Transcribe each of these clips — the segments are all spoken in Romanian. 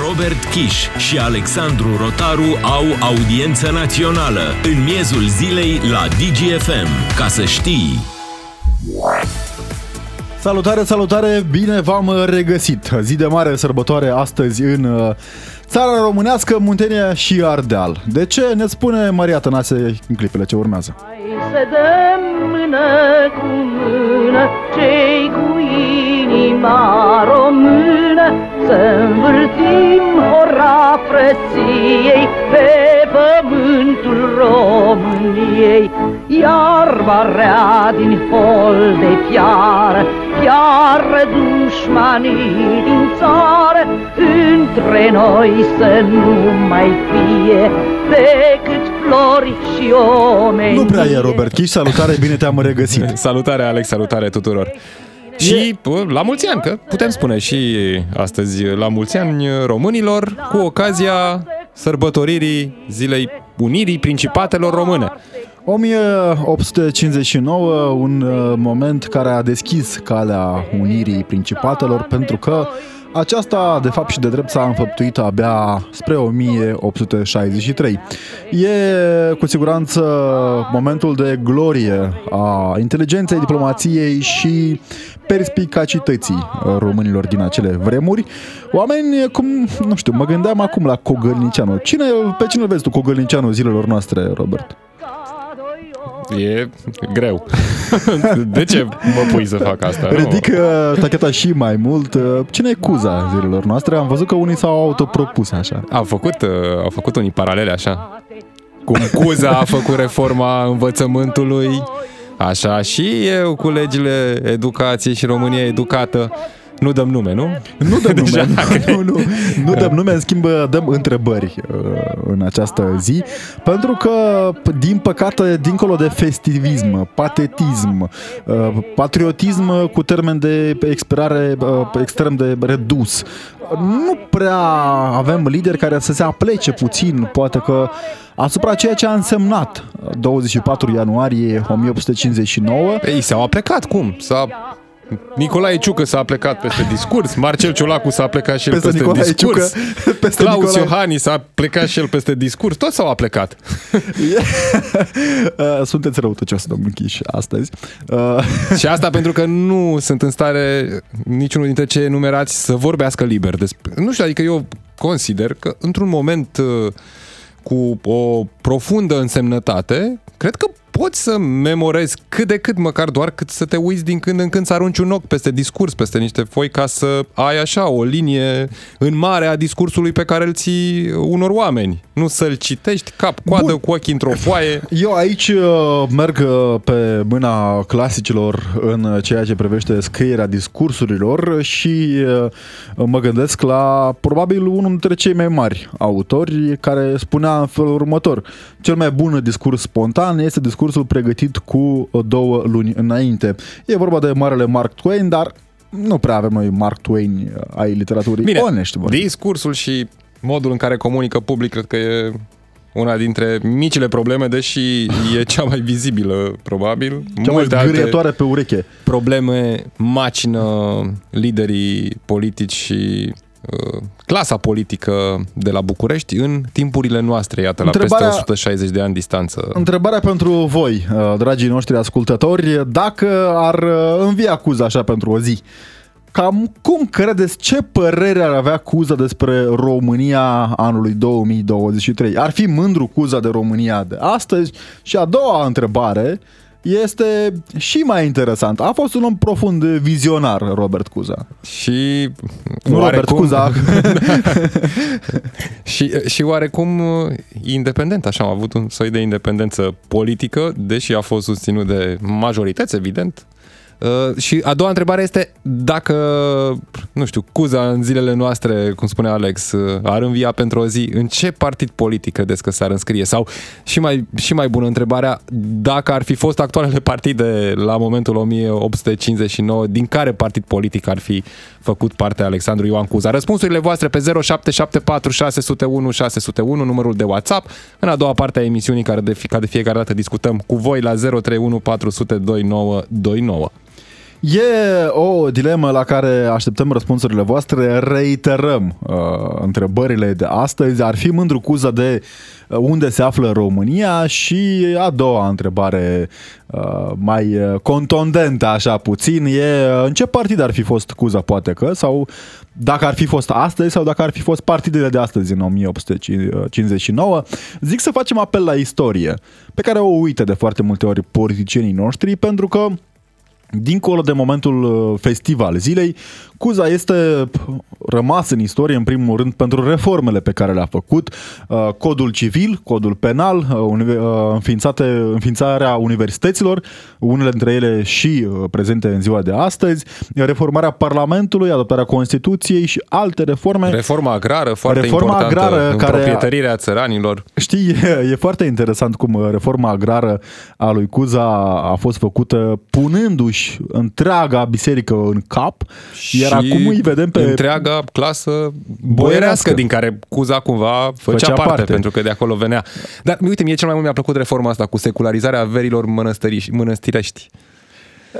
Robert Kiș și Alexandru Rotaru au audiență națională în miezul zilei la DGFM. Ca să știi... Salutare, salutare, bine v-am regăsit. Zi de mare sărbătoare astăzi în uh, țara românească, Muntenia și Ardeal. De ce? Ne spune Maria Tănase în clipele ce urmează. Hai să dăm mână cu mână cei cu inima română Să învârtim ora frăției pe pământul României Iarba rea din hol de fiară Chiar dușmanii din țară Între noi să nu mai fie Decât flori și omeni Nu prea e, Robert Chiș, salutare, bine te-am regăsit. Salutare, Alex, salutare tuturor! Și pă, la mulți ani, că putem spune și astăzi la mulți ani românilor cu ocazia sărbătoririi Zilei Unirii Principatelor Române. 1859, un uh, moment care a deschis calea unirii principatelor pentru că aceasta, de fapt și de drept, s-a înfăptuit abia spre 1863. E cu siguranță momentul de glorie a inteligenței, diplomației și perspicacității românilor din acele vremuri. Oameni cum, nu știu, mă gândeam acum la Cogălnicianu. Cine, pe cine îl vezi tu Cogălnicianu zilelor noastre, Robert? E greu. De ce mă pui să fac asta? Nu. Ridică tacheta și mai mult. Cine e Cuza zilelor noastre? Am văzut că unii s-au autopropus așa. Au făcut, uh, au făcut unii paralele așa. Cum Cuza a făcut reforma învățământului, așa și eu cu legile educației și România educată. Nu dăm nume, nu? Nu dăm Deja, nume, nu, nu, nu dăm nume, în schimb dăm întrebări uh, în această zi, pentru că, p- din păcate, dincolo de festivism, patetism, uh, patriotism cu termen de expirare uh, extrem de redus, nu prea avem lideri care să se aplece puțin, poate că asupra ceea ce a însemnat 24 ianuarie 1859 Ei, s-au plecat, cum? S-a... Nicolae Ciucă s-a plecat peste discurs, Marcel Ciolacu s-a plecat și el Peste peste, Nicolae discurs, Ciucă, peste Claus Nicolae- Iohannis s-a plecat și el peste discurs, toți s-au plecat. Uh, Sunteți răutăcios, domnul Chiș, astăzi. Uh, Și asta pentru că nu sunt în stare niciunul dintre cei enumerați să vorbească liber. Despre... Nu știu, adică eu consider că într-un moment uh, cu o profundă însemnătate, cred că poți să memorezi cât de cât, măcar doar cât să te uiți din când în când să arunci un ochi peste discurs, peste niște foi, ca să ai așa o linie în mare a discursului pe care îl ții unor oameni. Nu să-l citești cap, coadă, Bun. cu ochii într-o foaie. Eu aici uh, merg uh, pe mâna clasicilor în ceea ce privește scrierea discursurilor și uh, mă gândesc la probabil unul dintre cei mai mari autori care spunea în felul următor. Cel mai bun discurs spontan este discursul pregătit cu două luni înainte. E vorba de marele Mark Twain, dar nu prea avem noi Mark Twain uh, ai literaturii Bine, onești. vorbind. discursul și modul în care comunică public cred că e una dintre micile probleme, deși e cea mai vizibilă, probabil. Cea mai zgârietoare pe ureche. probleme macină liderii politici și uh, clasa politică de la București în timpurile noastre, iată, la Întrebarea- peste 160 de ani distanță. Întrebarea pentru voi, uh, dragii noștri ascultători, dacă ar uh, învia Cuza așa pentru o zi, cam cum credeți, ce părere ar avea Cuza despre România anului 2023? Ar fi mândru Cuza de România de astăzi? Și a doua întrebare este și mai interesant. A fost un om profund vizionar, Robert Cuza. Și Nu Robert Cuza. și, și oarecum uh, independent, așa, am avut un soi de independență politică, deși a fost susținut de majorități, evident. Uh, și a doua întrebare este dacă, nu știu, Cuza în zilele noastre, cum spune Alex, uh, ar învia pentru o zi, în ce partid politic credeți că s-ar înscrie? Sau, și mai, și mai bună întrebarea, dacă ar fi fost actualele partide la momentul 1859, din care partid politic ar fi făcut parte Alexandru Ioan Cuza? Răspunsurile voastre pe 0774 601 601, numărul de WhatsApp. În a doua parte a emisiunii, care de, fi- ca de fiecare dată discutăm cu voi la 031 400 2929. E o dilemă la care așteptăm răspunsurile voastre. Reiterăm uh, întrebările de astăzi. Ar fi mândru Cuza de uh, unde se află România și a doua întrebare uh, mai uh, contondentă așa puțin e uh, în ce partid ar fi fost Cuza poate că sau dacă ar fi fost astăzi sau dacă ar fi fost partidele de astăzi în 1859. Zic să facem apel la istorie pe care o uită de foarte multe ori politicienii noștri pentru că Dincolo de momentul uh, festival zilei, Cuza este rămas în istorie, în primul rând, pentru reformele pe care le-a făcut, uh, codul civil, codul penal, uh, înființate, înființarea universităților, unele dintre ele și prezente în ziua de astăzi, reformarea Parlamentului, adoptarea Constituției și alte reforme. Reforma agrară, foarte reforma importantă, agrară, care proprietărirea țăranilor. Știi, e, e foarte interesant cum reforma agrară a lui Cuza a fost făcută punându-și întreaga biserică în cap, și iar acum îi vedem pe... întreaga clasă boierească din care Cuza cumva făcea, făcea parte, parte, pentru că de acolo venea. Dar uite, mie cel mai mult mi-a plăcut reforma asta cu secularizarea averilor mănăstirești.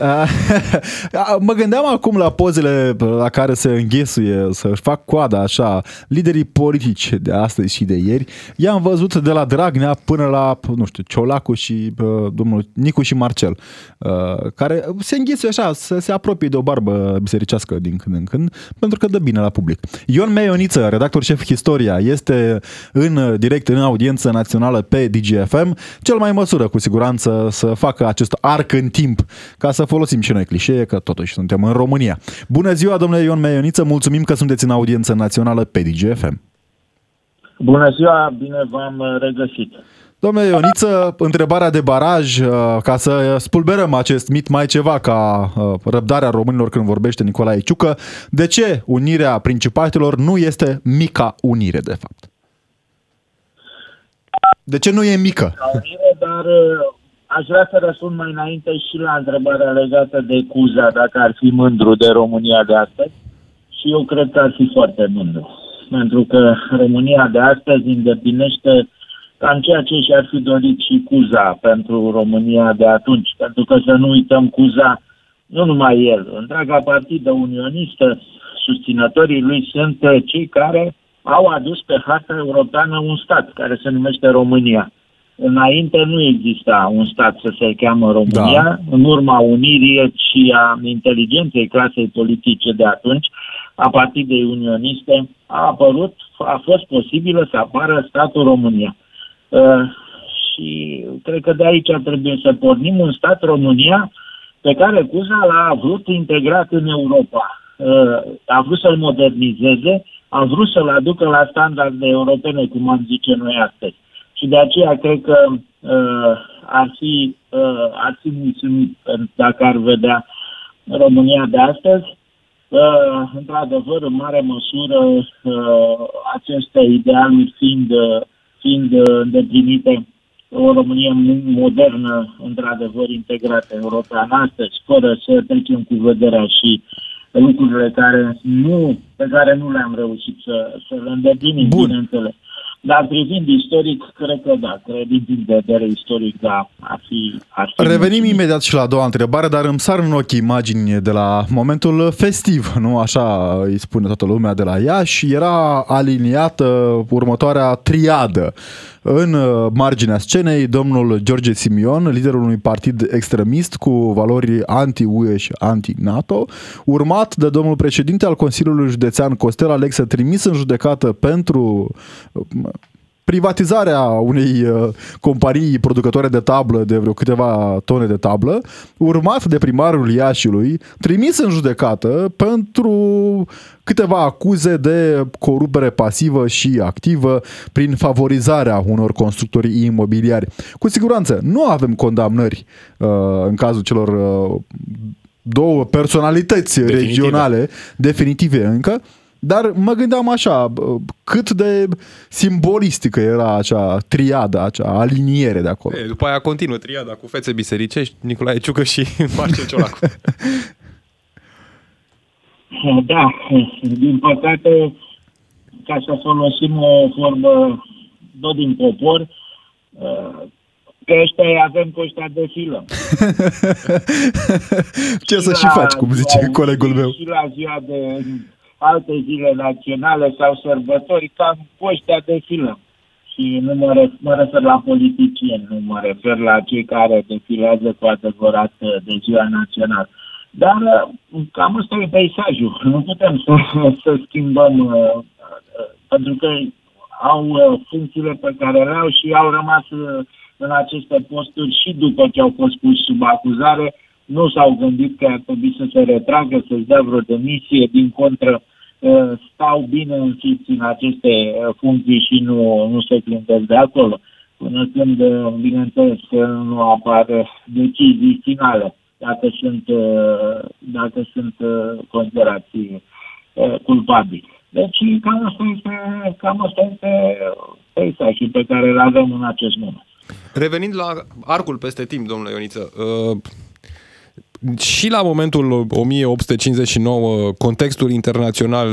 mă gândeam acum la pozele la care se înghesuie să-și fac coada așa liderii politici de astăzi și de ieri. I-am văzut de la Dragnea până la, nu știu, Ciolacu și domnul Nicu și Marcel, care se înghesuie așa, să se apropie de o barbă bisericească din când în când, pentru că dă bine la public. Ion Meioniță, redactor șef Historia, este în direct în audiență națională pe DGFM, cel mai măsură cu siguranță să facă acest arc în timp ca să să folosim și noi clișee, că totuși suntem în România. Bună ziua, domnule Ion Meioniță, mulțumim că sunteți în audiență națională pe DGFM. Bună ziua, bine v-am regăsit. Domnule Ioniță, întrebarea de baraj, uh, ca să spulberăm acest mit mai ceva ca uh, răbdarea românilor când vorbește Nicolae Ciucă, de ce unirea principatelor nu este mica unire, de fapt? De ce nu e mică? Unire, dar uh, Aș vrea să răspund mai înainte și la întrebarea legată de Cuza, dacă ar fi mândru de România de astăzi. Și eu cred că ar fi foarte mândru. Pentru că România de astăzi îndeplinește cam ceea ce și-ar fi dorit și Cuza pentru România de atunci. Pentru că să nu uităm Cuza, nu numai el, întreaga partidă unionistă, susținătorii lui sunt cei care au adus pe harta europeană un stat care se numește România. Înainte nu exista un stat să se cheamă România. Da. În urma unirii și a inteligenței clasei politice de atunci, a partidei unioniste, a apărut, a fost posibilă să apară statul România. Uh, și cred că de aici trebuie să pornim un stat România pe care Cuza l-a vrut integrat în Europa. Uh, a vrut să-l modernizeze, a vrut să-l aducă la standarde europene, cum am zice noi astăzi și de aceea cred că uh, ar, fi, uh, ar fi mulțumit dacă ar vedea România de astăzi. Uh, într-adevăr, în mare măsură, uh, aceste idealuri fiind, uh, fiind uh, îndeplinite, o Românie modernă, într-adevăr integrată europeană astăzi, fără să trecem cu vederea și lucrurile care nu, pe care nu le-am reușit să, să le îndeplinim, Bun. bineînțeles. Dar privind istoric, cred că da, cred din punct de vedere istoric, da, ar fi... Ar fi Revenim mulțumit. imediat și la a doua întrebare, dar îmi sar în ochi imagini de la momentul festiv, nu? Așa îi spune toată lumea de la ea și era aliniată următoarea triadă în uh, marginea scenei, domnul George Simion, liderul unui partid extremist cu valori anti-UE și anti-NATO, urmat de domnul președinte al Consiliului Județean Costel Alexe, trimis în judecată pentru uh, privatizarea unei uh, companii producătoare de tablă de vreo câteva tone de tablă, urmat de primarul Iașiului, trimis în judecată pentru câteva acuze de corupere pasivă și activă prin favorizarea unor constructori imobiliari. Cu siguranță nu avem condamnări uh, în cazul celor uh, două personalități definitive. regionale definitive încă, dar mă gândeam așa, cât de simbolistică era acea triada, acea aliniere de acolo. E, după aia continuă triada cu fețe bisericești, Nicolae Ciucă și Marcel Ciolacu. Da, din păcate, ca să folosim o formă tot din popor, Că ăștia îi avem pe ăștia de filă. Ce să și la faci, cum zice ziua colegul Unirii meu. Și la ziua de alte zile naționale sau sărbători, cam cu ăștia de filă. Și nu mă, re- mă refer la politicieni, nu mă refer la cei care defilează cu adevărat uh, de ziua națională. Dar uh, cam ăsta e peisajul. Nu putem să, să schimbăm, uh, uh, pentru că au uh, funcțiile pe care le au și au rămas uh, în aceste posturi și după ce au fost puși sub acuzare, nu s-au gândit că ar trebui să se retragă, să-și dea vreo demisie, din contră uh, stau bine înfiți în aceste uh, funcții și nu, nu se clintesc de acolo. Până când, uh, bineînțeles, că nu apar uh, decizii finale, dacă sunt, uh, dacă sunt uh, considerați uh, culpabili. Deci cam asta este, cam asta este peisajul pe care îl avem în acest moment. Revenind la arcul peste timp, domnule Ioniță, uh, și la momentul 1859 contextul internațional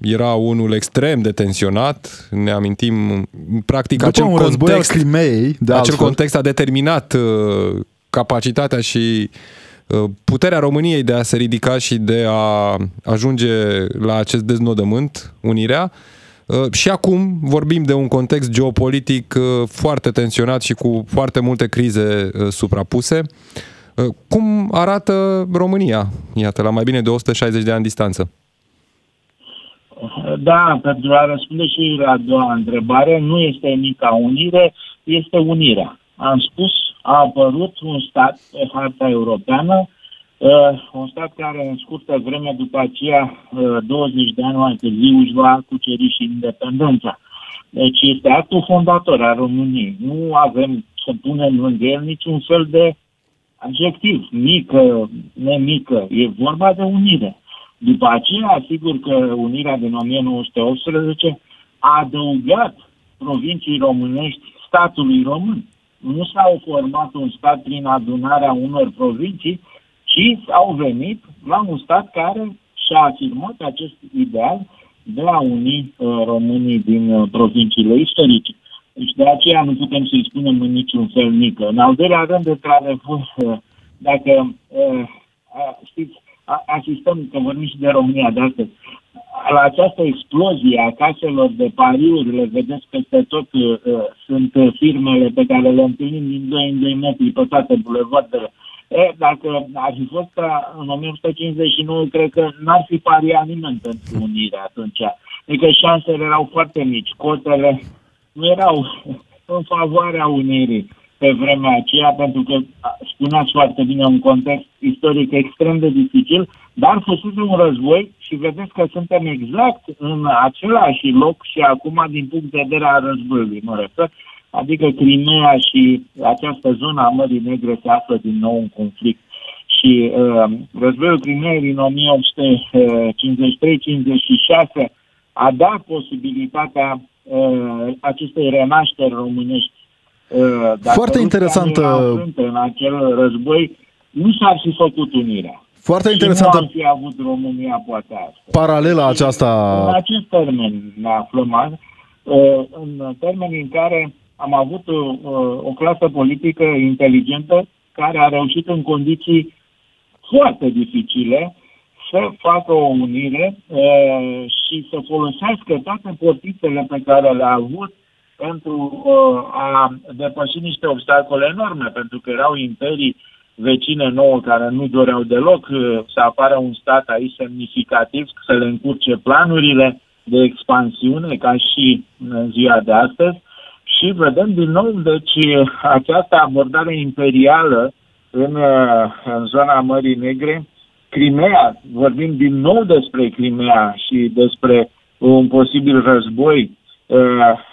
era unul extrem de tensionat, ne amintim, practic După acel un război al context, Crimeei, de acel altfel, context a determinat uh, capacitatea și uh, puterea României de a se ridica și de a ajunge la acest deznodământ, unirea. Uh, Și acum vorbim de un context geopolitic uh, foarte tensionat și cu foarte multe crize uh, suprapuse. Uh, Cum arată România, iată, la mai bine de 160 de ani distanță? Da, pentru a răspunde și la a doua întrebare, nu este mica unire, este unirea. Am spus, a apărut un stat pe harta europeană, uh, un stat care în scurtă vreme după aceea, uh, 20 de ani mai târziu, își va cuceri și independența. Deci este actul fondator al României. Nu avem să punem lângă el niciun fel de adjectiv, mică, nemică. E vorba de unire. După aceea, sigur că unirea din 1918 a adăugat provincii românești statului român. Nu s-au format un stat prin adunarea unor provincii, ci au venit la un stat care și-a afirmat acest ideal de a uni uh, românii din uh, provinciile istorice. Deci de aceea nu putem să-i spunem în niciun fel mică. În al doilea rând, într-adevăr, uh, dacă uh, a- știți, a- asistăm, că vorbim și de România de astăzi, la această explozie a caselor de pariuri, le vedeți peste tot, uh, uh, sunt uh, firmele pe care le întâlnim din 2 în 2 metri pe toate bulevardele. E, dacă ar fi fost ca în 1959, cred că n-ar fi pariat nimeni pentru unire atunci. Adică șansele erau foarte mici, cotele nu erau în favoarea unirii pe vremea aceea, pentru că a, spuneați foarte bine un context istoric extrem de dificil, dar fusese un război și vedeți că suntem exact în același loc și acum din punct de vedere al războiului, mă refer, adică Crimea și această zonă a Mării Negre se află din nou în conflict. Și uh, războiul Crimeei din 1853-56 a dat posibilitatea uh, acestei renașteri românești. Uh, dacă Foarte Rusia interesantă- nu era înfrântă în acel război, nu s-ar fi făcut unirea. Foarte Și nu interesantă am fi avut România poate astăzi. paralela În aceasta. acest termen ne aflăm azi, uh, în termenii în care am avut uh, o clasă politică inteligentă care a reușit în condiții foarte dificile să facă o unire uh, și să folosească toate portițele pe care le-a avut pentru uh, a depăși niște obstacole enorme, pentru că erau imperii vecine nouă care nu doreau deloc uh, să apară un stat aici semnificativ, să le încurce planurile de expansiune, ca și în ziua de astăzi. Și vedem din nou, deci, această abordare imperială în, uh, în zona Mării Negre, Crimea, vorbim din nou despre Crimea și despre un posibil război uh,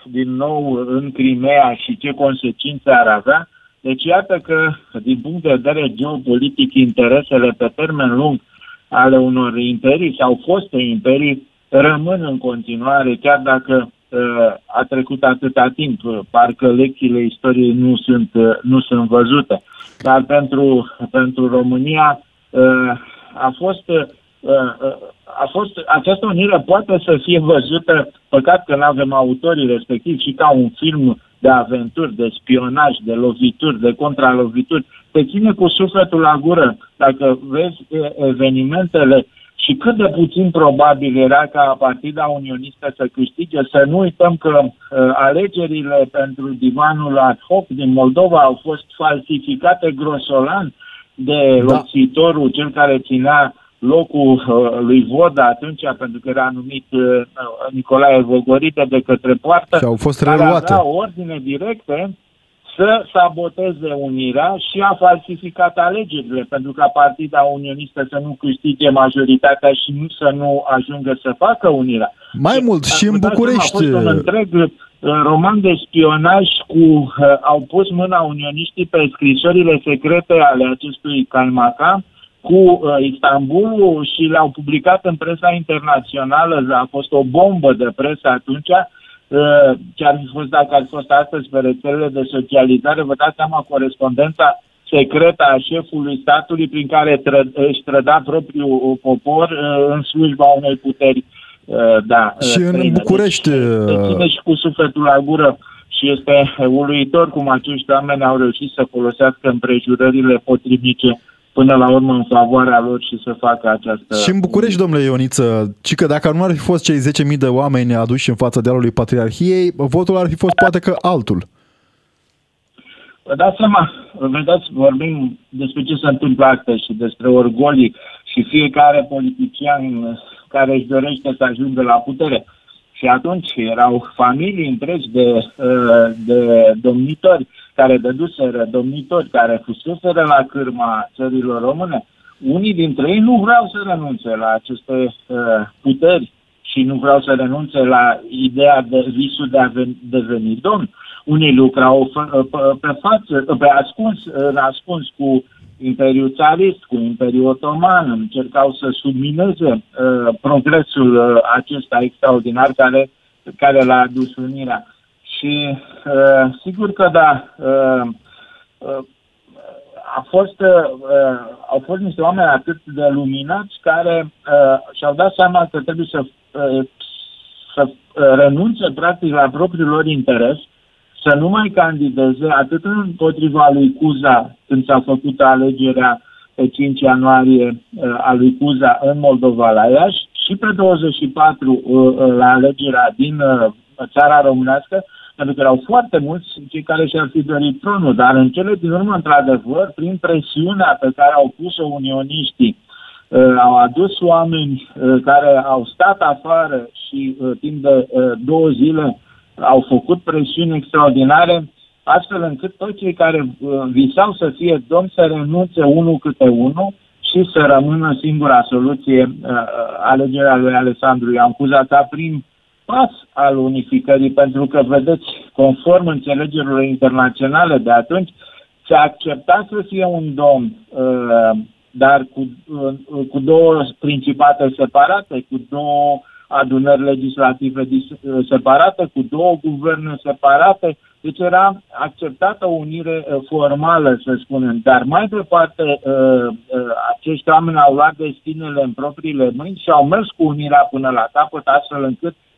din nou în Crimea și ce consecințe ar avea. Deci iată că, din punct de vedere geopolitic, interesele pe termen lung ale unor imperii sau foste imperii rămân în continuare, chiar dacă uh, a trecut atâta timp. uh, Parcă lecțiile istoriei nu sunt, uh, nu sunt văzute. Dar pentru, pentru România uh, a fost, uh, uh, a fost, această unire poate să fie văzută, păcat că nu avem autorii respectivi, și ca un film de aventuri, de spionaj, de lovituri, de contralovituri, te ține cu sufletul la gură. Dacă vezi evenimentele și cât de puțin probabil era ca Partida Unionistă să câștige, să nu uităm că uh, alegerile pentru divanul ad hoc din Moldova au fost falsificate grosolan de da. locțitorul, cel care ținea locul uh, lui Voda atunci, pentru că era numit uh, Nicolae Vogorită de către poartă, și au fost reluate. care avea ordine directe să saboteze unirea și a falsificat alegerile, pentru ca Partida Unionistă să nu câștige majoritatea și nu să nu ajungă să facă unirea. Mai mult, și în București... A fost un întreg uh, roman de spionaj cu... Uh, au pus mâna unioniștii pe scrisorile secrete ale acestui Calmaca cu uh, Istanbulul și le-au publicat în presa internațională. A fost o bombă de presă atunci ce ar fi fost dacă ar fi fost astăzi pe rețelele de socializare, vă dați seama corespondența secretă a șefului statului prin care tră, își trăda propriul popor uh, în slujba unei puteri. Uh, da, și în străine. București... Deci, ține și cu sufletul la gură și este uluitor cum acești oameni au reușit să folosească împrejurările potrivnice până la urmă în favoarea lor și să facă această... Și în București, domnule Ioniță, ci că dacă nu ar fi fost cei 10.000 de oameni aduși în fața dealului Patriarhiei, votul ar fi fost poate că altul. Vă dați seama, vedeți, vorbim despre ce se întâmplă astăzi și despre orgolii și fiecare politician care își dorește să ajungă la putere. Și atunci erau familii întregi de, de domnitori care dăduseră domnitori, care fuseseră la cârma țărilor române, unii dintre ei nu vreau să renunțe la aceste uh, puteri și nu vreau să renunțe la ideea de visul de a deveni domn. Unii lucrau pe față, pe ascuns, ascuns cu Imperiul Țarist, cu Imperiul Otoman, încercau să submineze uh, progresul uh, acesta extraordinar care, care l-a adus unirea. Și uh, sigur că da, uh, uh, a fost, uh, au fost niște oameni atât de luminați care uh, și-au dat seama că trebuie să, uh, să uh, renunțe practic la propriul lor interes, să nu mai candideze atât împotriva lui Cuza când s-a făcut alegerea pe 5 ianuarie uh, a lui Cuza în Moldova la Iași și pe 24 uh, uh, la alegerea din uh, țara românească, pentru că erau foarte mulți cei care și-ar fi dorit tronul, dar în cele din urmă, într-adevăr, prin presiunea pe care au pus-o unioniștii, uh, au adus oameni uh, care au stat afară și uh, timp de uh, două zile au făcut presiuni extraordinare, astfel încât toți cei care uh, visau să fie domn să renunțe unul câte unul și să rămână singura soluție uh, uh alegerea lui Alessandru Iancuza ca prin pas al unificării, pentru că, vedeți, conform înțelegerilor internaționale de atunci, se accepta să fie un domn, uh, dar cu, uh, cu două principate separate, cu două adunări legislative uh, separate, cu două guverne separate, deci era acceptată o unire formală, să spunem, dar mai departe acești oameni au luat destinele în propriile mâini și au mers cu unirea până la capăt, astfel încât Uh,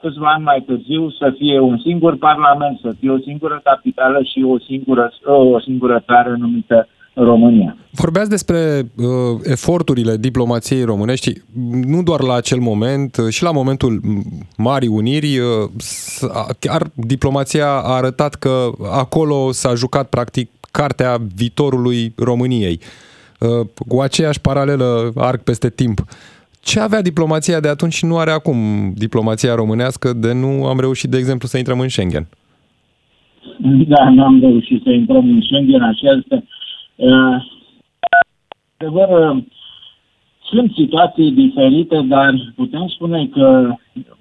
câțiva ani mai târziu să fie un singur parlament, să fie o singură capitală și o singură, o singură țară numită România. Vorbeați despre uh, eforturile diplomației românești, nu doar la acel moment, uh, și la momentul Marii Uniri, uh, chiar diplomația a arătat că acolo s-a jucat practic cartea viitorului României, uh, cu aceeași paralelă arc peste timp. Uh, ce avea diplomația de atunci și nu are acum diplomația românească de nu am reușit, de exemplu, să intrăm în Schengen? Da, nu am reușit să intrăm în Schengen, așa este. Uh, adevăr, uh, sunt situații diferite, dar putem spune că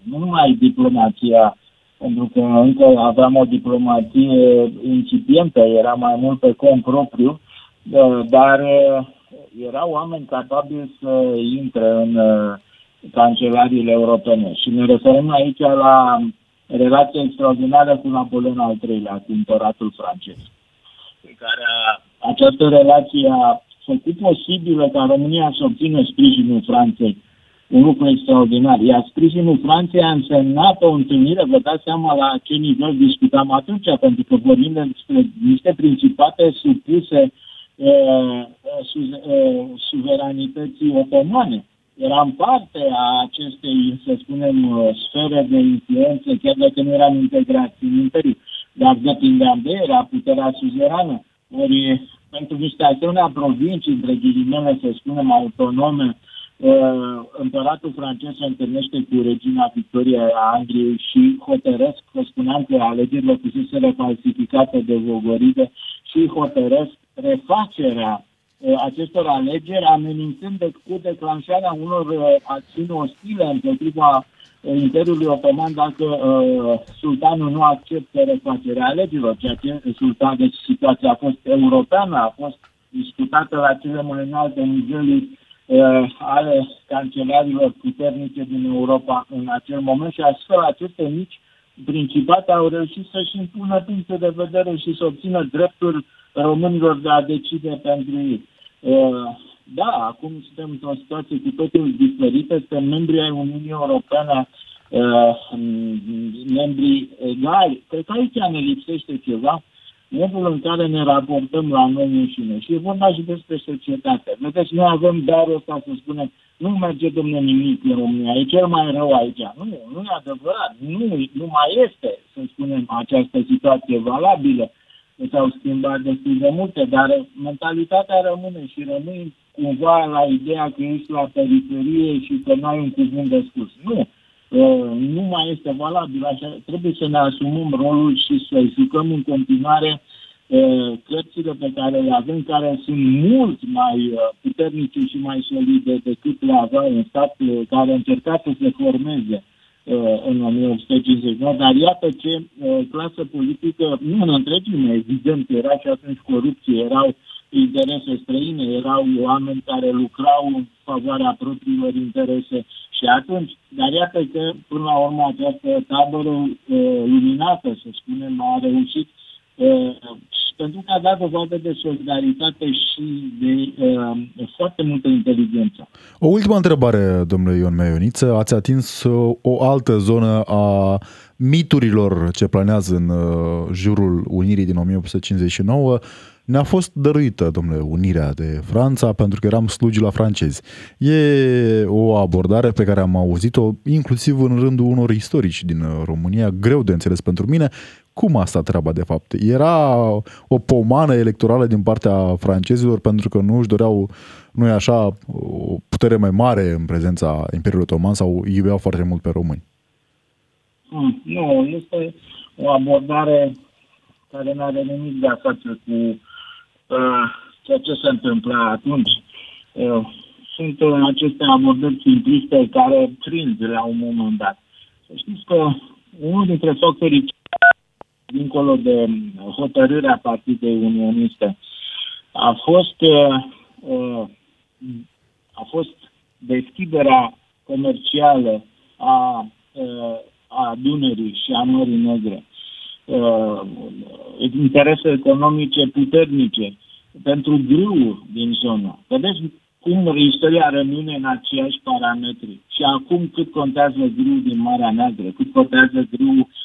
nu numai diplomația, pentru că încă aveam o diplomație incipientă, era mai mult pe cont propriu, uh, dar erau oameni capabili să intre în uh, cancelariile europene. Și ne referim aici la relația extraordinară cu Napoleon al III-lea, cu împăratul francez. Pe care această relație a făcut posibilă ca România să obțină sprijinul Franței un lucru extraordinar. Iar sprijinul Franței a însemnat o întâlnire, vă dați seama la ce nivel discutam atunci, pentru că vorbim despre niște principate supuse uh, su, uh, suveranității otomane. Eram parte a acestei, să spunem, uh, sfere de influență, chiar dacă nu eram integrați în imperiu. Dar depindeam de era puterea suzerană. Ori pentru niște asemenea provincii, între ghilimele, să spunem, autonome, uh, împăratul francez se întâlnește cu regina Victoria a Angliei și hotărăsc, că spuneam că alegerile fuseseră falsificate de Vogoride și hotărăsc refacerea uh, acestor alegeri, amenințând de, cu declanșarea unor uh, acțiuni ostile împotriva Imperiului Otoman dacă uh, sultanul nu acceptă refacerea alegerilor, ceea ce sultan, deci situația a fost europeană, a fost discutată la cele mai înalte niveluri uh, ale cancelarilor puternice din Europa în acel moment și astfel aceste mici principate au reușit să-și impună puncte de vedere și să obțină dreptul românilor de a decide pentru ei. Uh, da, acum suntem într-o situație cu totul diferită, suntem membri ai Uniunii Europene, uh, membri egali. Cred că aici ne lipsește ceva, modul în care ne raportăm la noi înșine. Și e vorba și despre societate. Vedeți, noi avem darul ăsta să spunem, nu merge, domnule, nimic în România, e cel mai rău aici. Nu, nu e adevărat, nu, nu mai este, să spunem, această situație valabilă s-au schimbat destul de multe, dar mentalitatea rămâne și rămâi cumva la ideea că ești la periferie și că nu ai un cuvânt de spus. Nu, uh, nu mai este valabil așa. Trebuie să ne asumăm rolul și să jucăm în continuare uh, cărțile pe care le avem, care sunt mult mai uh, puternice și mai solide decât le avea un stat care a încercat să se formeze Uh, în 1959, dar iată ce uh, clasă politică, nu în întregime, evident, era și atunci corupție, erau interese străine, erau oameni care lucrau în favoarea propriilor interese și atunci, dar iată că până la urmă această tabără uh, luminată, să spunem, a reușit uh, pentru că a dat dovadă de solidaritate și de uh, foarte multă inteligență. O ultimă întrebare, domnule Ion Meioniță. Ați atins uh, o altă zonă a miturilor ce planează în uh, jurul Unirii din 1859 ne-a fost dăruită, domnule, unirea de Franța pentru că eram slugi la francezi. E o abordare pe care am auzit-o inclusiv în rândul unor istorici din uh, România, greu de înțeles pentru mine. Cum a stat treaba de fapt? Era o pomană electorală din partea francezilor pentru că nu își doreau, nu e așa, o putere mai mare în prezența Imperiului Otoman sau iubeau foarte mult pe români? Hmm, nu, este o abordare care nu are nimic de a face cu uh, ceea ce se întâmpla atunci. Uh, sunt uh, aceste abordări simpliste care prind la un moment dat. Să știți că unul dintre factorii dincolo de hotărârea Partidei Unioniste, a fost, uh, uh, a fost deschiderea comercială a, uh, a Dunării și a Mării Negre. Interese economice puternice pentru grâul din zonă. Vedeți cum istoria rămâne în aceiași parametri. Și acum cât contează grâul din Marea Neagră, cât contează grâul Uh,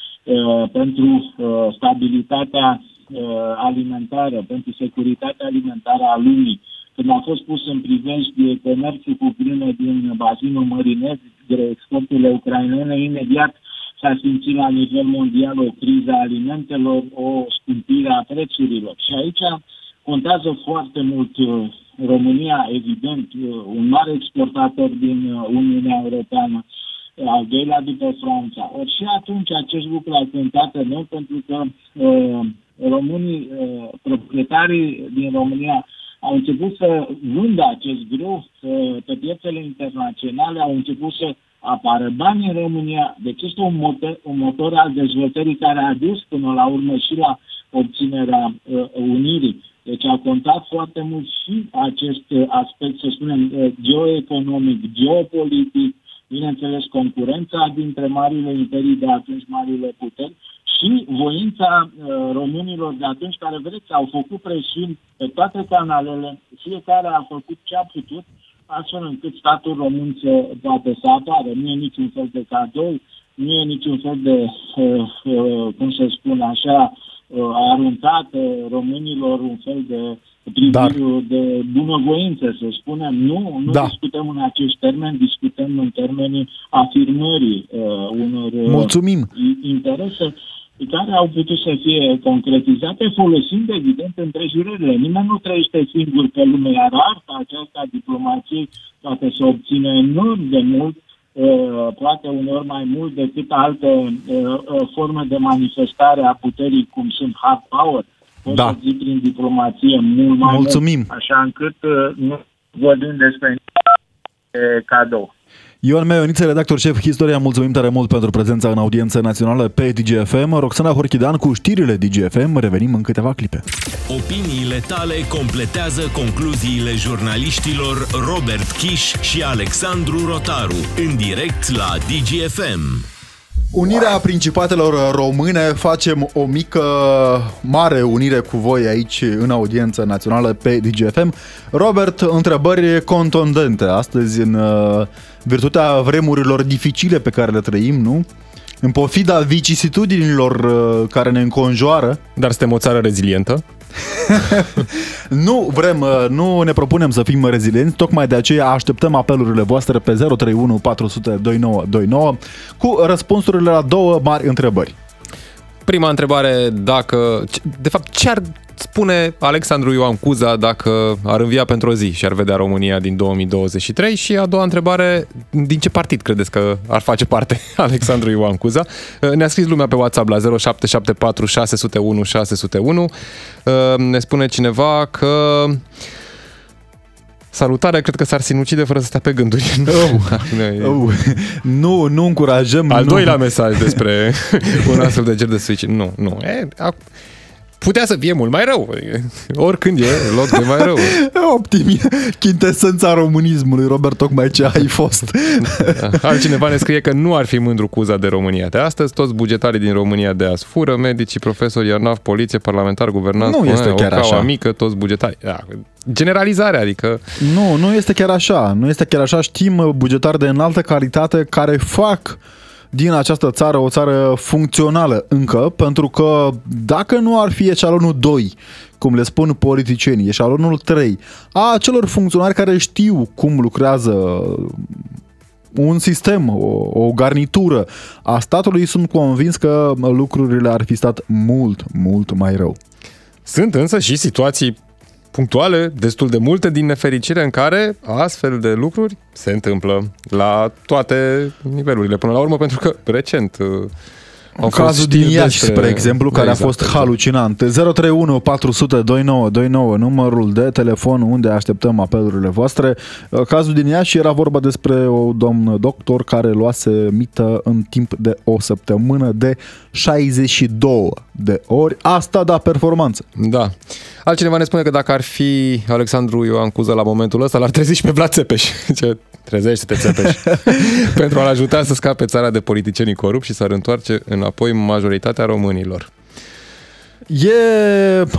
pentru uh, stabilitatea uh, alimentară, pentru securitatea alimentară a lumii. Când a fost pus în privești comerțul cu prime din bazinul Mării Negre, exporturile ucrainene, imediat s-a simțit la nivel mondial o criză a alimentelor, o scumpire a prețurilor. Și aici contează foarte mult România, evident, un mare exportator din Uniunea Europeană, al doilea după Franța. Ori și atunci acest lucru a contat enorm pentru că uh, românii, uh, proprietarii din România au început să vândă acest grâu uh, pe piețele internaționale, au început să apară bani în România. Deci este un motor, un motor al dezvoltării care a dus până la urmă și la obținerea uh, unirii. Deci a contat foarte mult și acest aspect, să spunem, uh, geoeconomic, geopolitic, bineînțeles, concurența dintre marile imperii de atunci, marile puteri, și voința uh, românilor de atunci, care, vedeți, au făcut presiuni pe toate canalele, fiecare a făcut ce a putut astfel încât statul român să poate să apară. Nu e niciun fel de cadou, nu e niciun fel de, uh, uh, cum să spun așa, uh, aruncat românilor un fel de Dar... de bunăvoință, să spunem. Nu, nu da. discutăm în acești termeni, discutăm în termenii afirmării uh, unor Mulțumim. interese care au putut să fie concretizate folosind, evident, împrejurările. Nimeni nu trăiește singur pe lume, iar arta aceasta a diplomației poate să obțină enorm de mult, uh, poate uneori mai mult decât alte uh, uh, forme de manifestare a puterii, cum sunt hard power, pot da. să zic prin diplomație mult mai Mulțumim. mult, așa încât nu vorbim despre cadou. Ioan Meioniță, redactor șef Historia, mulțumim tare mult pentru prezența în audiență națională pe DGFM. Roxana Horchidan cu știrile DGFM. Revenim în câteva clipe. Opiniile tale completează concluziile jurnaliștilor Robert Kiș și Alexandru Rotaru în direct la DGFM. Unirea Principatelor Române facem o mică, mare unire cu voi aici în audiență națională pe DGFM. Robert, întrebări contundente astăzi în uh, virtutea vremurilor dificile pe care le trăim, nu? În pofida vicisitudinilor uh, care ne înconjoară. Dar suntem o țară rezilientă. nu vrem, uh, nu ne propunem să fim rezilienți, tocmai de aceea așteptăm apelurile voastre pe 031 400 2929 cu răspunsurile la două mari întrebări. Prima întrebare, dacă, de fapt, ce ar spune Alexandru Ioan Cuza dacă ar învia pentru o zi și ar vedea România din 2023? Și a doua întrebare, din ce partid credeți că ar face parte Alexandru Ioan Cuza? Ne-a scris lumea pe WhatsApp la 0774 601 601. Ne spune cineva că Salutare, cred că s-ar sinucide fără să stea pe gânduri. Oh, oh, nu, nu încurajăm. Al nu. doilea mesaj despre un astfel de ger de suicid. Nu, nu. E, putea să fie mult mai rău. Oricând e loc de mai rău. Optimi, chintesența românismului, Robert, tocmai ce ai fost. Altcineva ne scrie că nu ar fi mândru cu uza de România de astăzi. Toți bugetarii din România de azi fură, medicii, profesori, iarnaf, poliție, parlamentar, guvernanți, nu este chiar așa. mică, toți bugetari. Da, generalizarea, adică... Nu, nu este chiar așa. Nu este chiar așa. Știm bugetari de înaltă calitate care fac din această țară o țară funcțională încă, pentru că dacă nu ar fi eșalonul 2, cum le spun politicienii, eșalonul 3, a celor funcționari care știu cum lucrează un sistem, o, o garnitură a statului, sunt convins că lucrurile ar fi stat mult, mult mai rău. Sunt însă și situații punctuale, destul de multe din nefericire în care astfel de lucruri se întâmplă la toate nivelurile până la urmă, pentru că recent uh, au Cazul din Iași, despre... spre exemplu, care exact, a fost exact. halucinant. 031 400 2929, numărul de telefon unde așteptăm apelurile voastre. Uh, cazul din Iași era vorba despre o domn doctor care luase mită în timp de o săptămână de 62 de ori. Asta da performanță. Da. Altcineva ne spune că dacă ar fi Alexandru Ioan Cuză la momentul ăsta, l-ar trezi și pe Vlad Țepeș. Ce trezește-te Țepeș. Pentru a-l ajuta să scape țara de politicienii corupți și să-ar întoarce înapoi majoritatea românilor. E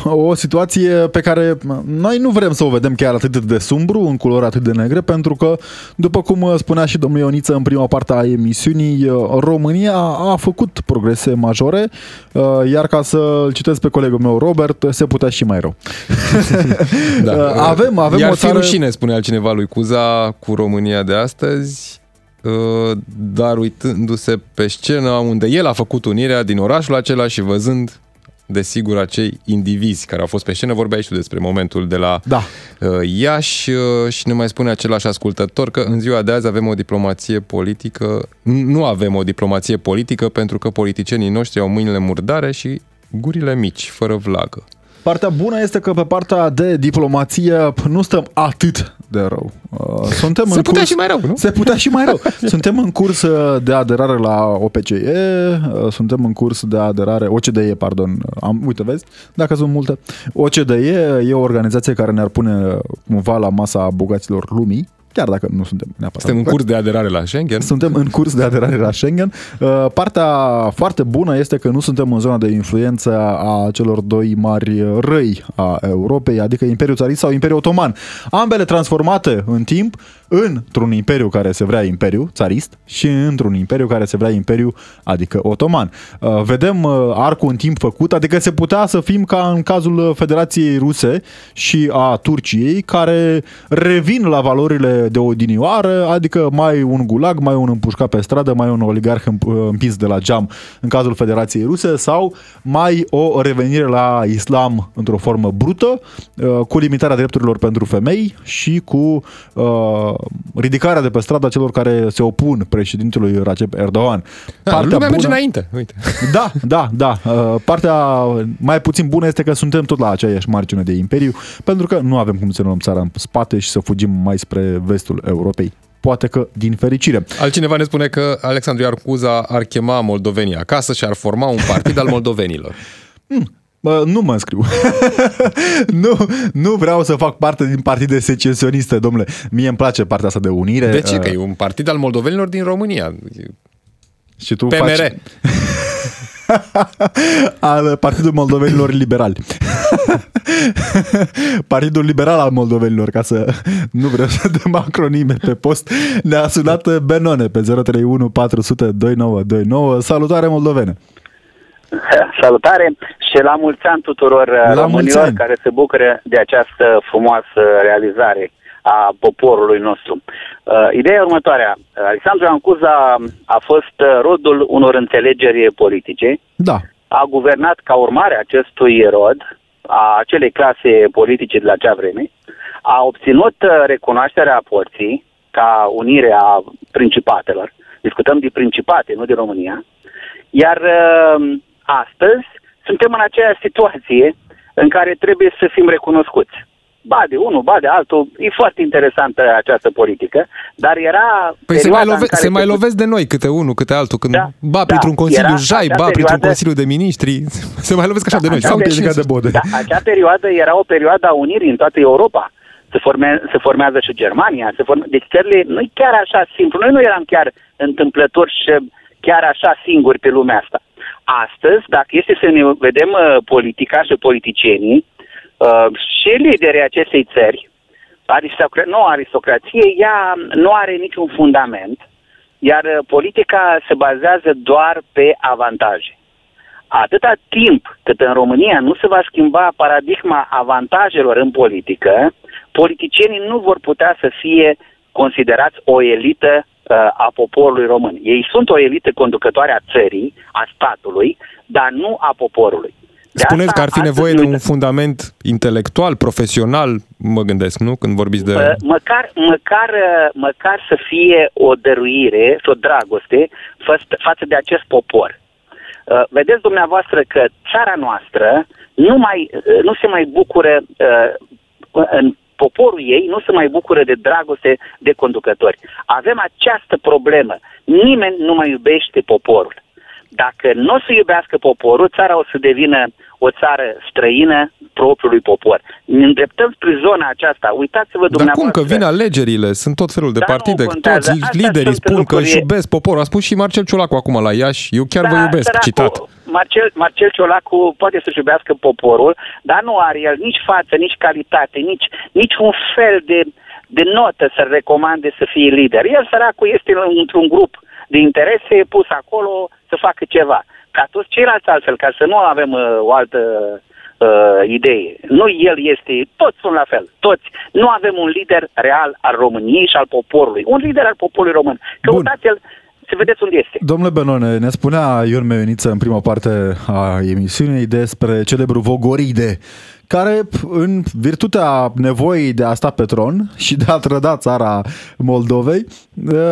o situație pe care noi nu vrem să o vedem chiar atât de sumbru, în culori atât de negre, pentru că, după cum spunea și domnul Ioniță în prima parte a emisiunii, România a făcut progrese majore, iar ca să-l citesc pe colegul meu Robert, se putea și mai rău. da. avem, avem iar o țară... rușine, spune altcineva lui Cuza, cu România de astăzi, dar uitându-se pe scenă unde el a făcut unirea din orașul acela și văzând desigur, acei indivizi care au fost pe scenă. Vorbeai și tu despre momentul de la da. uh, Iași uh, și ne mai spune același ascultător că în ziua de azi avem o diplomație politică, nu avem o diplomație politică pentru că politicienii noștri au mâinile murdare și gurile mici, fără vlagă. Partea bună este că pe partea de diplomație nu stăm atât de rău. Uh, suntem se în putea curs... și mai rău, nu? Se putea și mai rău. Suntem în curs uh, de aderare la OPCE, uh, suntem în curs de aderare, OCDE, pardon, am, uite, vezi, dacă sunt multe. OCDE e o organizație care ne-ar pune cumva la masa bogaților lumii, chiar dacă nu suntem neapărat. Suntem în curs de aderare la Schengen. Suntem în curs de aderare la Schengen. Uh, Partea foarte bună este că nu suntem în zona de influență a celor doi mari răi a Europei, adică Imperiul Țarist sau Imperiul Otoman. Ambele transformate în timp într-un imperiu care se vrea imperiu, țarist, și într-un imperiu care se vrea imperiu, adică otoman. Uh, Vedem uh, arcul în timp făcut, adică se putea să fim ca în cazul Federației Ruse și a Turciei, care revin la valorile de odinioară, adică mai un gulag, mai un împușcat pe stradă, mai un oligarh împ- împins de la geam în cazul Federației Ruse sau mai o revenire la islam într-o formă brută, uh, cu limitarea drepturilor pentru femei și cu uh, ridicarea de pe stradă a celor care se opun președintelui Recep Erdogan. Da, lumea merge înainte, uite. Da, da, da. Uh, Partea mai puțin bună este că suntem tot la aceeași margine de imperiu, pentru că nu avem cum să ne luăm țara în spate și să fugim mai spre vestul Europei. Poate că din fericire. Altcineva ne spune că Alexandru Iarcuza ar chema moldovenii acasă și ar forma un partid al moldovenilor. Bă, nu mă înscriu. nu, nu vreau să fac parte din partide secesioniste, domnule. Mie îmi place partea asta de unire. De ce? Uh, Că e un partid al moldovenilor din România. Și tu PMR. faci al Partidul Moldovenilor Liberali. Partidul Liberal al Moldovenilor, ca să nu vreau să dăm acronime pe post. Ne-a sunat Benone pe 031 400 2929. Salutare moldovene! Salutare și la mulți ani tuturor La mulți românilor ani. care se bucură de această frumoasă realizare a poporului nostru. Uh, ideea e următoarea. Alexandru Ancuza a fost uh, rodul unor înțelegeri politice, Da, a guvernat ca urmare a acestui rod, a acelei clase politice de la acea vreme, a obținut uh, recunoașterea porții ca unire a principatelor. Discutăm de principate, nu de România. Iar uh, astăzi suntem în aceeași situație în care trebuie să fim recunoscuți. Ba de unul, ba de altul. E foarte interesantă această politică, dar era... Păi se perioada mai, în love- care se mai se- lovesc de noi câte unul, câte altul, când Da, ba da, printr-un Consiliu era Jai, acea ba printr-un perioadă- Consiliu de Ministri, se mai lovesc așa de noi. acea Sau perioadă- cine- de bode. Da, acea perioadă era o perioadă a unirii în toată Europa. Se, forme, se formează și Germania. Se forme, deci țările nu e chiar așa simplu. Noi nu eram chiar întâmplători și chiar așa singuri pe lumea asta. Astăzi, dacă este să ne vedem uh, politica și politicienii uh, și liderii acestei țări, aristocra- nu aristocrație, ea nu are niciun fundament, iar uh, politica se bazează doar pe avantaje. Atâta timp cât în România nu se va schimba paradigma avantajelor în politică, politicienii nu vor putea să fie considerați o elită uh, a poporului român. Ei sunt o elită conducătoare a țării, a statului, dar nu a poporului. De Spuneți asta că ar fi astăzi nevoie ne de un uităm- fundament intelectual, profesional, mă gândesc, nu? Când vorbiți de... Mă- Măcar, măcar, uh, măcar să fie o dăruire, o dragoste fă- față de acest popor. Uh, Vedeți dumneavoastră că țara noastră nu, mai, uh, nu se mai bucură uh, în poporul ei nu se mai bucură de dragoste de conducători. Avem această problemă. Nimeni nu mai iubește poporul. Dacă nu o să iubească poporul, țara o să devină o țară străină propriului popor. Ne îndreptăm spre zona aceasta. Uitați-vă Dar cum dumneavoastră. că vin alegerile? Sunt tot felul de Da, nu partide, contează. toți Astea liderii sunt spun că lucruri- își iubesc poporul. A spus și Marcel Ciolacu acum la Iași, eu chiar vă iubesc, săracul, citat. Marcel, Marcel Ciolacu poate să-și iubească poporul, dar nu are el nici față, nici calitate, nici, nici un fel de, de notă să-l recomande să fie lider. El, săracul, este într-un grup de interese pus acolo să facă ceva. Ca toți ceilalți altfel, ca să nu avem uh, o altă uh, idee. Nu el este, toți sunt la fel, toți. Nu avem un lider real al României și al poporului. Un lider al poporului român. Căutați-l să vedeți unde este. Domnule Benone, ne spunea Ion Meveniță în prima parte a emisiunii despre celebrul Vogoride, care, în virtutea nevoii de a sta pe tron și de a trăda țara Moldovei,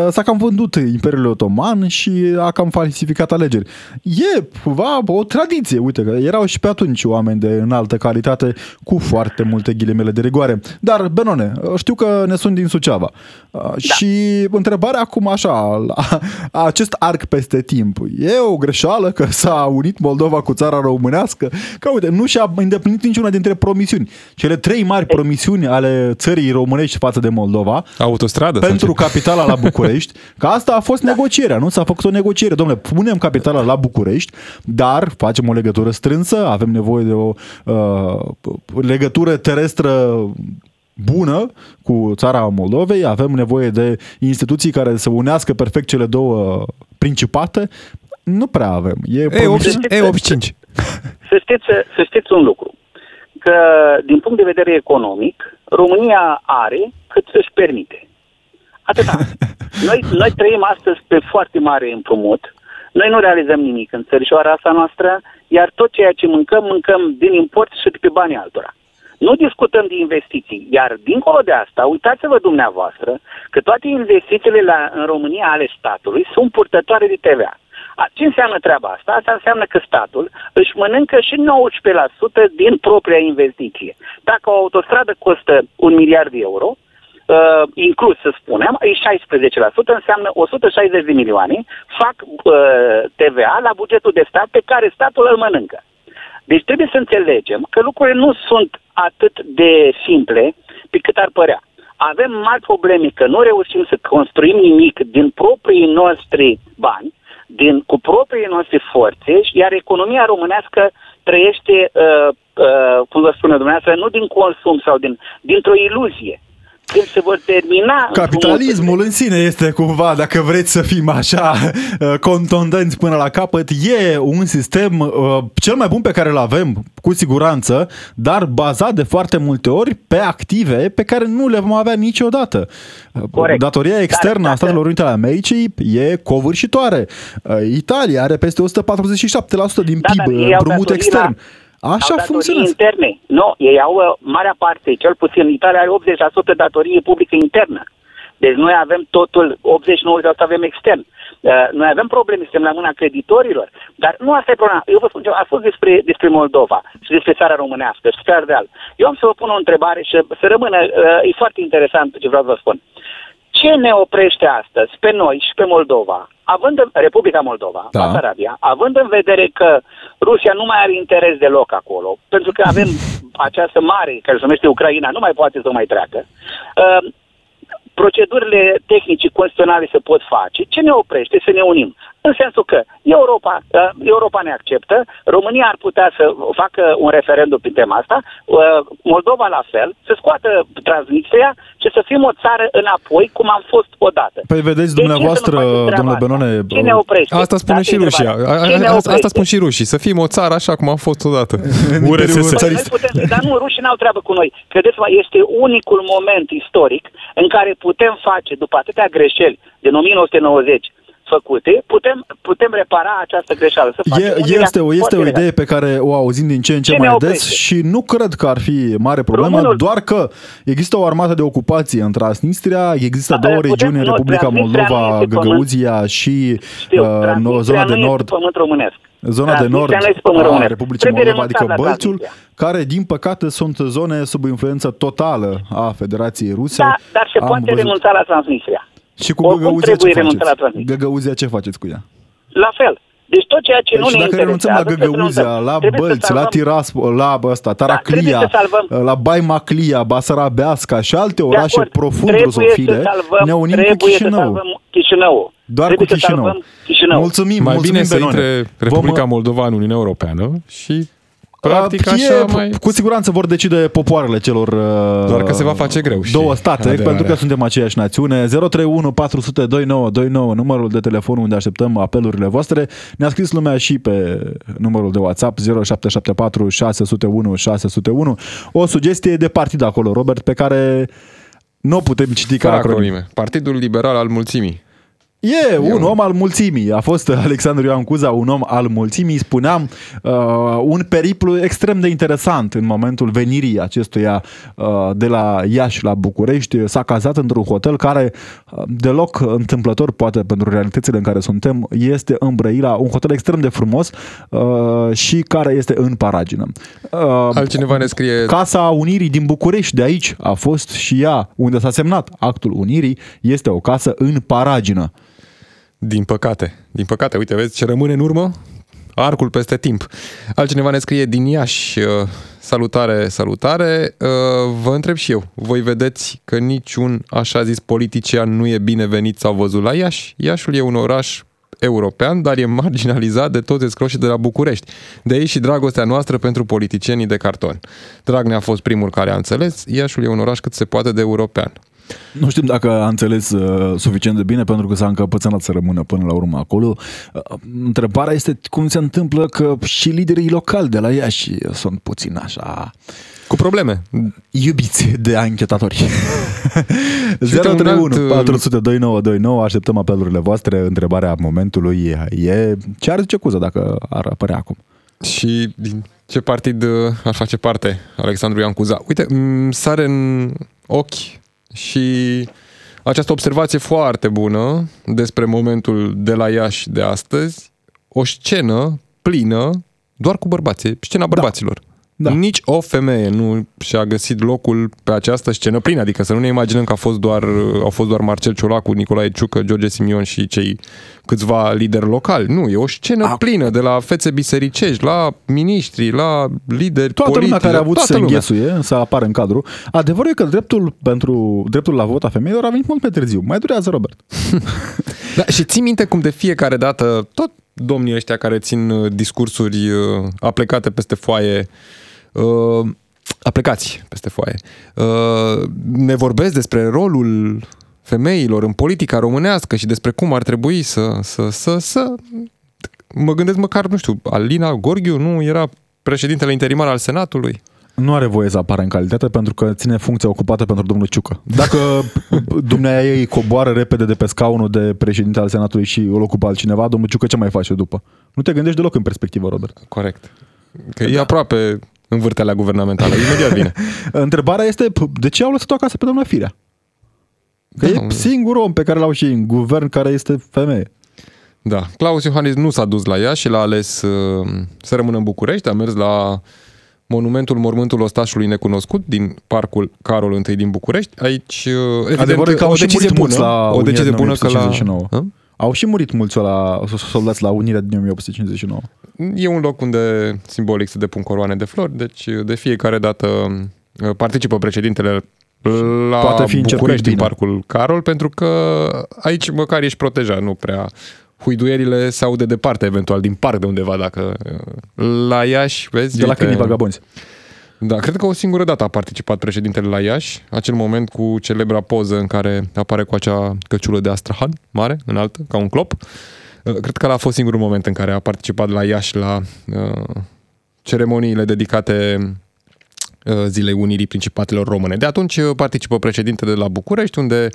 s-a cam vândut Imperiul Otoman și a cam falsificat alegeri. E cumva o tradiție, uite că erau și pe atunci oameni de înaltă calitate cu foarte multe ghilimele de rigoare. Dar, Benone, știu că ne sunt din Suceava. Da. Și întrebarea acum așa, la acest arc peste timp, e o greșeală că s-a unit Moldova cu țara românească? Că uite, nu și-a îndeplinit niciuna dintre dintre promisiuni. Cele trei mari promisiuni ale țării românești față de Moldova, Autostradă? sau pentru ce? capitala la București, că asta a fost negocierea, nu? S-a făcut o negociere. Domnule, punem capitala la București, dar facem o legătură strânsă, avem nevoie de o uh, legătură terestră bună cu țara Moldovei, avem nevoie de instituții care să unească perfect cele două principate. Nu prea avem. E promisiune- E85. E85. Să știți, să știți un lucru, că din punct de vedere economic, România are cât să-și permite. Atâta. Noi, noi trăim astăzi pe foarte mare împrumut, noi nu realizăm nimic în țărișoara asta noastră, iar tot ceea ce mâncăm, mâncăm din import și de pe banii altora. Nu discutăm de investiții, iar dincolo de asta, uitați-vă dumneavoastră că toate investițiile la, în România ale statului sunt purtătoare de TVA. A, ce înseamnă treaba asta? Asta înseamnă că statul își mănâncă și 19% din propria investiție. Dacă o autostradă costă un miliard de euro, uh, inclus, să spunem, e 16%, înseamnă 160 de milioane, fac uh, TVA la bugetul de stat pe care statul îl mănâncă. Deci trebuie să înțelegem că lucrurile nu sunt atât de simple pe cât ar părea. Avem mari probleme că nu reușim să construim nimic din proprii noștri bani, din, cu propriile noastre forțe, iar economia românească trăiește, uh, uh, cum vă spune dumneavoastră, nu din consum sau din, dintr-o iluzie. Când se vor termina... Capitalismul în sine este cumva, dacă vreți să fim așa uh, contondenți până la capăt, e un sistem uh, cel mai bun pe care îl avem, cu siguranță, dar bazat de foarte multe ori pe active pe care nu le vom avea niciodată. Uh, Corect. Datoria externă Dar a dacă- Statelor Unite ale Americii e covârșitoare. Uh, Italia are peste 147% din Da, PIB dar ei au împrumut datorii extern. la- Așa au datorii funcționează. interne. Nu, ei au uh, marea parte, cel puțin Italia are 80% datorie publică internă. Deci noi avem totul, 89% avem extern. Uh, noi avem probleme, suntem la mâna creditorilor, dar nu asta e problema. Eu vă spun, ceva, a fost despre, despre Moldova și despre țara românească și țara Ardeal. Eu am să vă pun o întrebare și să rămână, uh, e foarte interesant ce vreau să vă spun. Ce ne oprește astăzi pe noi și pe Moldova, având în Republica Moldova, Da. da. Basarabia, având în vedere că Rusia nu mai are interes deloc acolo, pentru că avem această mare, care se numește Ucraina, nu mai poate să mai treacă, uh, procedurile tehnice constituționale se pot face. Ce ne oprește? Să ne unim. În sensul că Europa, uh, Europa ne acceptă, România ar putea să facă un referendum pe tema asta, uh, Moldova la fel, să scoată Transnistria și să fim o țară înapoi, cum am fost odată. Păi vedeți De ce să nu dumneavoastră, facem treaba domnule asta? Benone, Ce ne oprește? Asta spune Asta și e Rusia. întrebarea. A- Ce ne a- Asta oprește? spun și rușii. Să fim o țară așa cum am fost odată. În URSS. Imperiul Păi țarist. noi putem, dar nu, rușii n-au treabă cu noi. Credeți-mă, este unicul moment istoric în care putem face, după atâtea greșeli din 1990 făcute, putem, putem repara această greșeală. Să facem E, un este, react o, este foarte o legal. idee pe care o auzim din ce în ce, Ce mai ne des oprește? și nu cred că ar fi mare problemă, Românul- doar că există o armată de ocupație în Transnistria, există Da, două putem- regiuni în nu, Republica Transnistria nu Moldova, este pământ. Găgăuzia și Știu, uh, no- Transnistria zona de nu nord. Este pământ românesc. Zona de Transnistria nord nu este pământ a românesc. Republicii Trebuie Moldova, renunțat adică la Bălțul, Transnistria. care, din păcate, sunt zone sub influență totală a Federației Ruse. Da, dar se Am poate văzut. renunța la Transnistria. Și cu Oricum Găgăuzia trebuie ce renunțat la faceți? Transnistria. Găgăuzia ce faceți cu ea? La fel. Deci tot ceea ce Păi nu și ne dacă renunțăm la interesează, să Găgăuzia, renunțăm. la Trebuie să Bălți, la salvăm- Tiraspol, la ăsta, Da, Taraclia, trebuie să salvăm- la Baimaclia, Basarabeasca și alte De orașe acord. profund Trebuie rusofile, să salvăm, ne unim cu trebuie să Chișinău. salvăm Chișinău. Doar trebuie cu să Chișinău. salvăm Chișinău. Mulțumim, Mai mulțumim, bine să Benone. intre Republica Vom- Moldova în Uniunea Europeană și Uh, practic e, așa mai... Cu siguranță vor decide popoarele celor uh, Doar că se va face greu și două state, aderarea. pentru că suntem aceeași națiune. 031 400 2929, numărul de telefon unde așteptăm apelurile voastre. Ne-a scris lumea și pe numărul de WhatsApp 0774 601 601. O sugestie de partid acolo, Robert, pe care nu o putem citi ca Fără acronim. acronime. Partidul Liberal al Mulțimii. E un om al mulțimii. A fost Alexandru Ioan Cuza un om al mulțimii. Spuneam, uh, un periplu extrem de interesant în momentul venirii acestuia uh, de la Iași la București. S-a cazat într-un hotel care uh, deloc întâmplător, poate pentru realitățile în care suntem, este în Brăila, un hotel extrem de frumos uh, și care este în Paragină. Uh, Altcineva ne scrie... Casa Unirii din București, de aici a fost și ea, unde s-a semnat actul Unirii, este o casă în Paragină. Din păcate. Din păcate, uite, vezi ce rămâne în urmă? Arcul peste timp. Altcineva ne scrie din Iași. uh, salutare, salutare. Uh, vă întreb și eu, voi vedeți că niciun așa zis politician nu e binevenit sau văzut la Iași? Iașul e un oraș european, dar e marginalizat de toți escroșii de la București. De aici și dragostea noastră pentru politicienii de carton. Dragnea a fost primul care a înțeles, Iașul e un oraș cât se poate de european. Nu știm dacă a înțeles uh, suficient de bine pentru că s-a încăpățânat să rămână până la urmă acolo. Uh, întrebarea este cum se întâmplă că și liderii locali de la Iași sunt puțin așa Cu probleme. iubiți de anchetatori. Și uite, un 031 alt, uh, 400 2929 așteptăm apelurile voastre. Întrebarea momentului e ce ar zice Cuza dacă ar apărea acum? Și din ce partid uh, ar face parte Alexandru Ioan Cuza? Uite, îmi sare în ochi și această observație foarte bună despre momentul de la Iași de astăzi, o scenă plină doar cu bărbații, scena bărbaților. Da. Nici o femeie nu și-a găsit locul pe această scenă plină, adică să nu ne imaginăm că a fost doar, au fost doar Marcel Ciolacu, Nicolae Ciucă, George Simion și cei câțiva lideri locali. Nu, e o scenă Ac- plină de la fețe bisericești, la miniștri, la lideri Toată politici. lumea care a avut toată să lumea. înghesuie, să apară în cadru. Adevărul e că dreptul pentru dreptul la vot a femeilor a venit mult pe târziu. Mai durează, Robert. Da, și ții minte cum de fiecare dată tot domnii ăștia care țin uh, discursuri uh, aplecate peste foaie uh, aplicați peste foaie. Uh, ne vorbesc despre rolul femeilor în politica românească și despre cum ar trebui să, să, să, să... Mă gândesc măcar, nu știu, Alina Gorghiu nu era președintele interimar al Senatului? Nu are voie să apară în calitate pentru că ține funcția ocupată pentru domnul Ciucă. Dacă dumnea ei coboară repede de pe scaunul de președinte al Senatului și îl ocupă altcineva, domnul Ciucă ce mai face după? Nu te gândești deloc în perspectivă, Robert. Corect. Că e aproape în vârtelea guvernamentală. Imediat vine. Întrebarea este, p- de ce au lăsat-o acasă pe doamna Firea? Că Da, e singurul om pe care l-au și în guvern care este femeie. Da, Claus Iohannis nu s-a dus la ea și l-a ales uh, să rămână în București, a mers la monumentul Mormântul Ostașului Necunoscut din Parcul Carol I din București. Aici, uh, evident, Adevărul e că au o și decizie murit mulți bună, la o Unirea decizie din bună că la... 1859. Hă? Au și murit mulți la soldați la Unirea din 1859. E un loc unde simbolic se depun coroane de flori, deci de fiecare dată uh, participă președintele la Poate fi încercuit București din bine. Parcul Carol, pentru că aici măcar ești protejat, nu prea huiduierile se aude departe, eventual din parc de undeva, dacă uh, la Iași, vezi? De la uite, câinii vagabonzi. Da, cred că o singură dată a participat președintele la Iași, acel moment cu celebra poză în care apare cu acea căciulă de astrahan mare, înaltă, ca un clop. Uh, Cred că ăla a fost singurul moment în care a participat la Iași la uh, ceremoniile dedicate uh, Zilei Unirii Principatelor Române. De atunci uh, participă președintele de la București, unde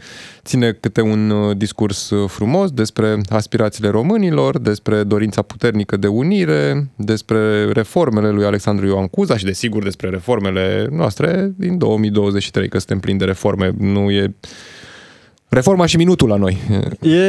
ține câte un uh, discurs uh, frumos despre aspirațiile românilor, despre dorința puternică de unire, despre reformele lui Alexandru Ioan Cuza și, desigur, despre reformele noastre din 2023, că suntem plini de reforme. Nu e reforma și minutul la noi. E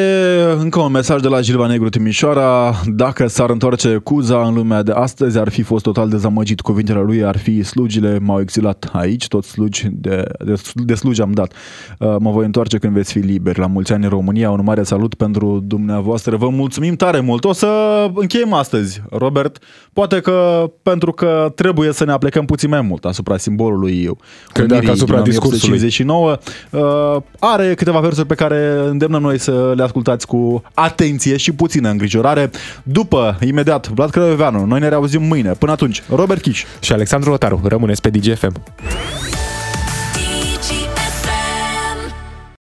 încă un mesaj de la Gilva Negru Timișoara. Dacă s-ar întoarce Cuza în lumea de astăzi, ar fi fost total dezamăgit. Cuvintele lui ar fi slugile m-au exilat aici, tot slugi de, de, de slugi am dat. Uh, Mă voi întoarce când veți fi liberi. La mulți ani în România, un mare salut pentru dumneavoastră. Vă mulțumim tare mult. O să încheiem astăzi, Robert. Poate că pentru că trebuie să ne aplecăm puțin mai mult asupra simbolului Credeam că Unirii asupra din discursului. 1959. Uh, are câteva versuri pe care îndemnăm noi să le ascultați cu atenție și puțină îngrijorare. După, imediat, Vlad Crăioveanu. Noi ne reauzim mâine. Până atunci, Robert Chiș. Și Alexandru Lotaru, rămâneți pe DGFM.